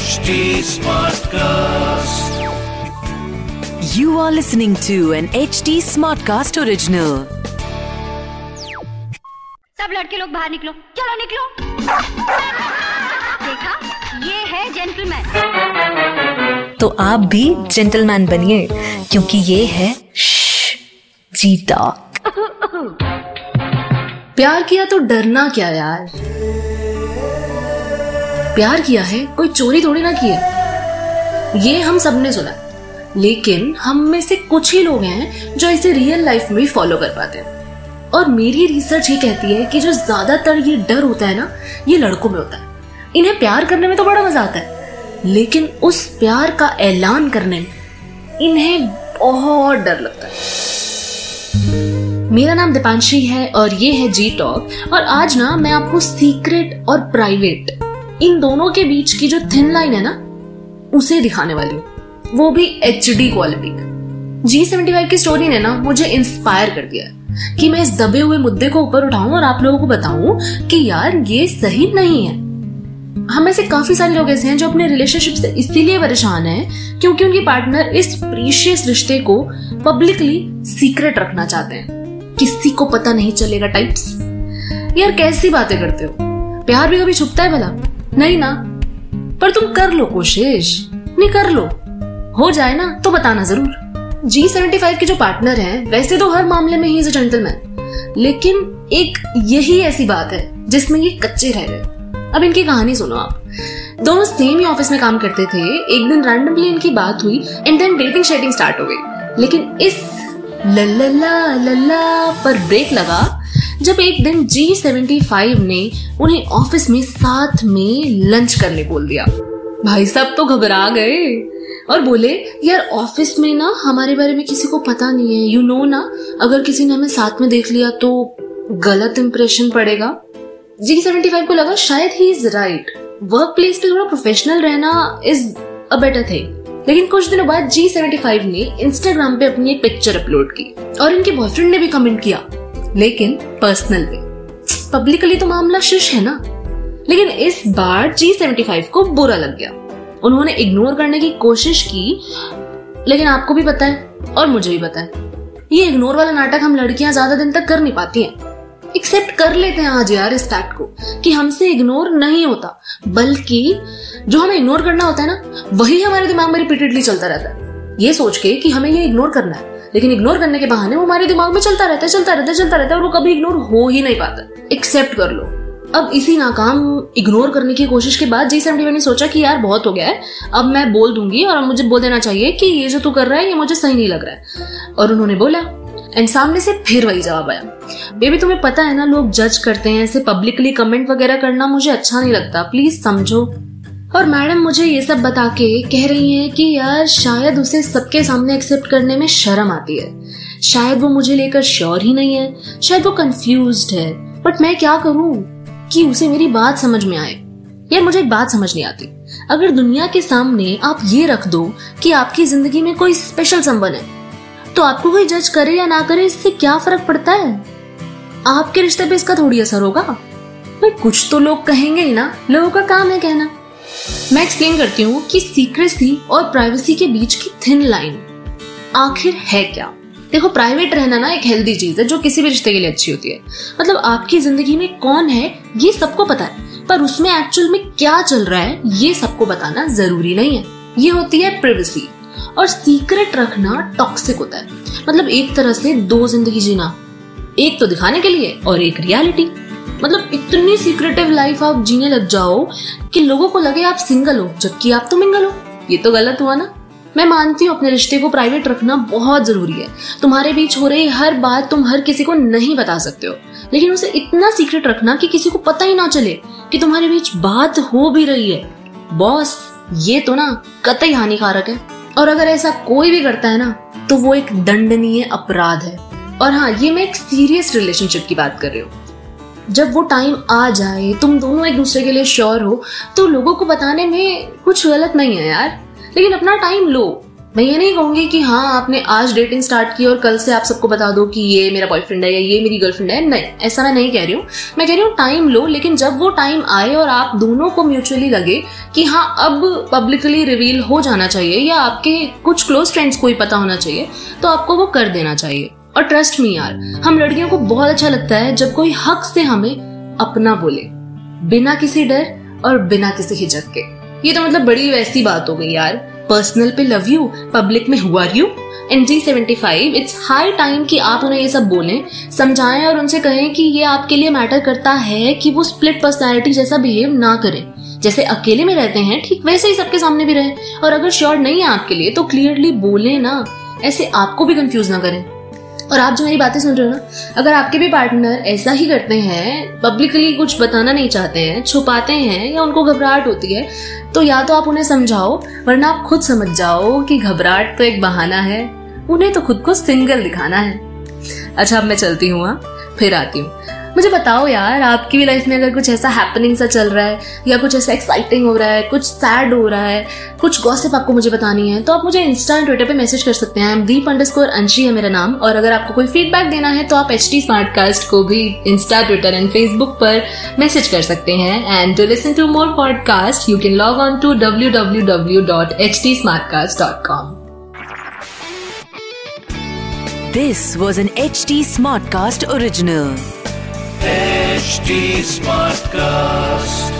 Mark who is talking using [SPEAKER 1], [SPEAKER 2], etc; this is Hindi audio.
[SPEAKER 1] HT Smartcast.
[SPEAKER 2] You are listening to an HT Smartcast original.
[SPEAKER 3] सब लड़के लोग बाहर निकलो। चलो निकलो। देखा? ये है जेंटलमैन
[SPEAKER 4] तो आप भी जेंटलमैन बनिए क्योंकि ये है जीता।
[SPEAKER 5] प्यार किया तो डरना क्या यार? प्यार किया है, कोई चोरी थोड़ी ना की है ये हम सबने सुना। लेकिन हम में से कुछ ही लोग हैं जो इसे रियल लाइफ में फॉलो कर पाते हैं। और मेरी रिसर्च ये कहती है कि जो ज़्यादातर ये डर होता है ना, ये लड़कों में होता है। इन्हें प्यार करने में तो बड़ा मज़ा आता है, लेकिन उस प्यार का ऐलान करने में इन्हें बहुत डर लगता है। मेरा नाम दीपांशी है और ये है जी टॉक और आज ना मैं आपको सीक्रेट और प्राइवेट इन दोनों के बीच की जो थिन लाइन है ना, उसे दिखाने वाली हूँ। वो भी H D quality G seventy five की स्टोरी ने ना मुझे इंस्पायर कर दिया कि मैं इस दबे हुए मुद्दे को ऊपर उठाऊं और आप लोगों को बताऊँ कि यार, ये सही नहीं है। हम में से काफ़ी सारे लोग ऐसे हैं जो अपने रिलेशनशिप से इसीलिए परेशान हैं क्योंकि उनकी पार्टनर इस प्रीशियस रिश्ते को पब्लिकली सीक्रेट रखना चाहते हैं। किसी को पता नहीं चलेगा टाइप्स यार, कैसी बातें करते हो? प्यार भी कभी छुपता है भला? नहीं ना। पर तुम कर लो कोशिश। नहीं कर लो। हो जाए ना तो बताना ज़रूर। जी सेवेंटी फाइव के जो पार्टनर हैं, वैसे तो हर मामले में ही इज़ जेंटलमैन लेकिन एक यही ऐसी बात है, जिसमें ये कच्चे रह गए। अब इनकी कहानी सुनो आप। दोनों सेम ही ऑफ़िस में काम करते थे। एक दिन रैंडमली इनकी बात हुई एंड देन डेटिंग शेटिंग स्टार्ट हो गई। लेकिन इस लल्ला लल्ला पर ब्रेक लगा जब एक दिन जी सेवेंटी फाइव ने उन्हें ऑफ़िस में साथ में लंच करने बोल दिया। भाई साहब तो घबरा गए और बोले, यार, ऑफ़िस में ना हमारे बारे में किसी को पता नहीं है। यू you नो know ना, अगर किसी ने हमें साथ में देख लिया तो गलत इंप्रेशन पड़ेगा। जी सेवेंटी फाइव को लगा, शायद ही इज़ राइट वर्क प्लेस पे थोड़ा प्रोफेशनल रहना इज़ अ बेटर थिंग लेकिन कुछ दिनों बाद जी सेवेंटी फाइव ने इंस्टाग्राम पे अपनी एक पिक्चर अपलोड की और इनके बॉयफ्रेंड ने भी कमेंट किया। लेकिन पर्सनल पे पब्लिकली तो मामला शिश है ना? लेकिन इस बार जी सेवेंटी फाइव को बुरा लग गया। उन्होंने इग्नोर करने की कोशिश की, लेकिन आपको भी पता है, और मुझे भी पता है, ये इग्नोर वाला नाटक हम लड़कियाँ ज़्यादा दिन तक कर नहीं पाती हैं। एक्सेप्ट कर लेते हैं आज यार इस फैक्ट को, कि हमसे इग्नोर नहीं होता, बल्कि जो हमें इग्नोर करना होता है ना, वही हमारे दिमाग में रिपीटेडली चलता रहता है। ये सोच के कि हमें ये इग्नोर करना है। लेकिन इग्नोर करने के बहाने वो हमारे दिमाग में चलता रहता है, चलता रहता है, चलता रहता है और वो कभी इग्नोर हो ही नहीं पाता। एक्सेप्ट कर लो। अब इसी नाकाम इग्नोर करने की कोशिश के बाद जी सेवेंटी ने सोचा कि यार बहुत हो गया है, अब मैं बोल दूँगी और मुझे बोल देना चाहिए कि ये जो तू कर रहा है, ये मुझे सही नहीं लग रहा है। और उन्होंने बोला एंड सामने से फिर वही जवाब आया। बेबी तुम्हें पता है ना, लोग जज करते हैं, ऐसे पब्लिकली कमेंट वगैरह करना मुझे अच्छा नहीं लगता। प्लीज़ समझो। और मैडम मुझे ये सब बता के कह रही हैं कि यार, शायद उसे सबके सामने एक्सेप्ट करने में शर्म आती है। शायद वो मुझे लेकर श्योर ही नहीं है। शायद वो कंफ्यूज है। बट मैं क्या करूँ कि उसे मेरी बात समझ में आए? यार, मुझे एक बात समझ नहीं आती। अगर दुनिया के सामने आप ये रख दो कि आपकी ज़िंदगी में कोई स्पेशल संबंध है तो आपको कोई जज करे या ना करे, इससे क्या फ़र्क पड़ता है? आपके रिश्ते पे इसका थोड़ी असर होगा। भाई, कुछ तो लोग कहेंगे ही ना। लोगों का काम है कहना। मैं एक्सप्लेन करती हूँ कि सीक्रेसी और प्राइवेसी के बीच की थिन लाइन आखिर है क्या? देखो प्राइवेट रहना ना एक हेल्दी चीज़ है जो किसी भी रिश्ते के लिए अच्छी होती है। मतलब आपकी ज़िंदगी में कौन है, ये सबको पता है। पर उसमें एक्चुअल में क्या चल रहा है, ये सबको बताना ज़रूरी नहीं है। ये होती है प्राइवेसी और सीक्रेट रखना टॉक्सिक होता है। मतलब एक तरह से दो ज़िंदगी जीना, एक तो दिखाने के लिए और एक रियलिटी मतलब इतनी सीक्रेटिव लाइफ आप जीने लग जाओ कि लोगों को लगे आप सिंगल हो, जबकि आप तो मिंगल हो। ये तो गलत हुआ ना। मैं मानती हूँ अपने रिश्ते को प्राइवेट रखना बहुत ज़रूरी है। तुम्हारे बीच हो रही हर बात तुम हर किसी को नहीं बता सकते हो। लेकिन उसे इतना सीक्रेट रखना कि किसी को पता ही ना चले कि तुम्हारे बीच बात हो भी रही है। बॉस ये तो ना कतई हानिकारक है। और अगर ऐसा कोई भी करता है ना तो वो एक दंडनीय अपराध है। और हाँ ये मैं एक सीरियस रिलेशनशिप की बात कर रही हूँ। जब वो टाइम आ जाए, तुम दोनों एक दूसरे के लिए श्योर हो तो लोगों को बताने में कुछ गलत नहीं है यार। लेकिन अपना टाइम लो। मैं ये नहीं कहूँगी कि हाँ आपने आज डेटिंग स्टार्ट की और कल से आप सबको बता दो कि ये मेरा बॉयफ्रेंड है या ये मेरी गर्लफ्रेंड है। नहीं, ऐसा मैं नहीं कह रही हूँ। मैं कह रही हूँ टाइम लो, लेकिन जब वो टाइम आए और आप दोनों को म्यूचुअली लगे कि हाँ अब पब्लिकली रिवील हो जाना चाहिए या आपके कुछ क्लोज फ्रेंड्स को ही पता होना चाहिए तो आपको वो कर देना चाहिए। और ट्रस्ट मी यार, हम लड़कियों को बहुत अच्छा लगता है जब कोई हक से हमें अपना बोले, बिना किसी डर और बिना किसी हिचक के। ये तो मतलब बड़ी वैसी बात हो गई यार। पर्सनल पे लव यू पब्लिक में हुआ you in G seventy five it's high time कि आप उन्हें ये सब बोलें, समझाएँ और उनसे कहें कि ये आपके लिए मैटर करता है कि वो स्प्लिट पर्सनैलिटी जैसा बिहेव ना करें। जैसे अकेले में रहते हैं, ठीक वैसे ही सबके सामने भी रहे। और अगर श्योर नहीं है आपके लिए तो क्लियरली बोले ना। ऐसे आपको भी कंफ्यूज ना करें। और आप जो मेरी बातें सुन रहे हो ना, अगर आपके भी पार्टनर ऐसा ही करते हैं पब्लिकली कुछ बताना नहीं चाहते हैं, छुपाते हैं, या उनको घबराहट होती है तो या तो आप उन्हें समझाओ, वरना आप खुद समझ जाओ कि घबराहट तो एक बहाना है। उन्हें तो खुद को सिंगल दिखाना है। अच्छा अब मैं चलती हूँ हाँ? फिर आती हूँ। मुझे बताओ यार, आपकी भी लाइफ में अगर कुछ ऐसा हैपनिंग सा चल रहा है, या कुछ ऐसा एक्साइटिंग हो रहा है, कुछ सैड हो रहा है, कुछ गॉसिप आपको मुझे बतानी है तो आप मुझे इंस्टा एंड ट्विटर पर मैसेज कर सकते हैं। दीप अंडर स्कोर अंशी है मेरा नाम, और अगर आपको कोई फीडबैक देना है तो आप एच टी को भी इंस्टा ट्विटर एंड फेसबुक पर मैसेज कर सकते हैं। And to listen to more podcast you can log on to W W W dot H T dot com
[SPEAKER 2] This was an HT Smartcast original.
[SPEAKER 1] HD Smartcast.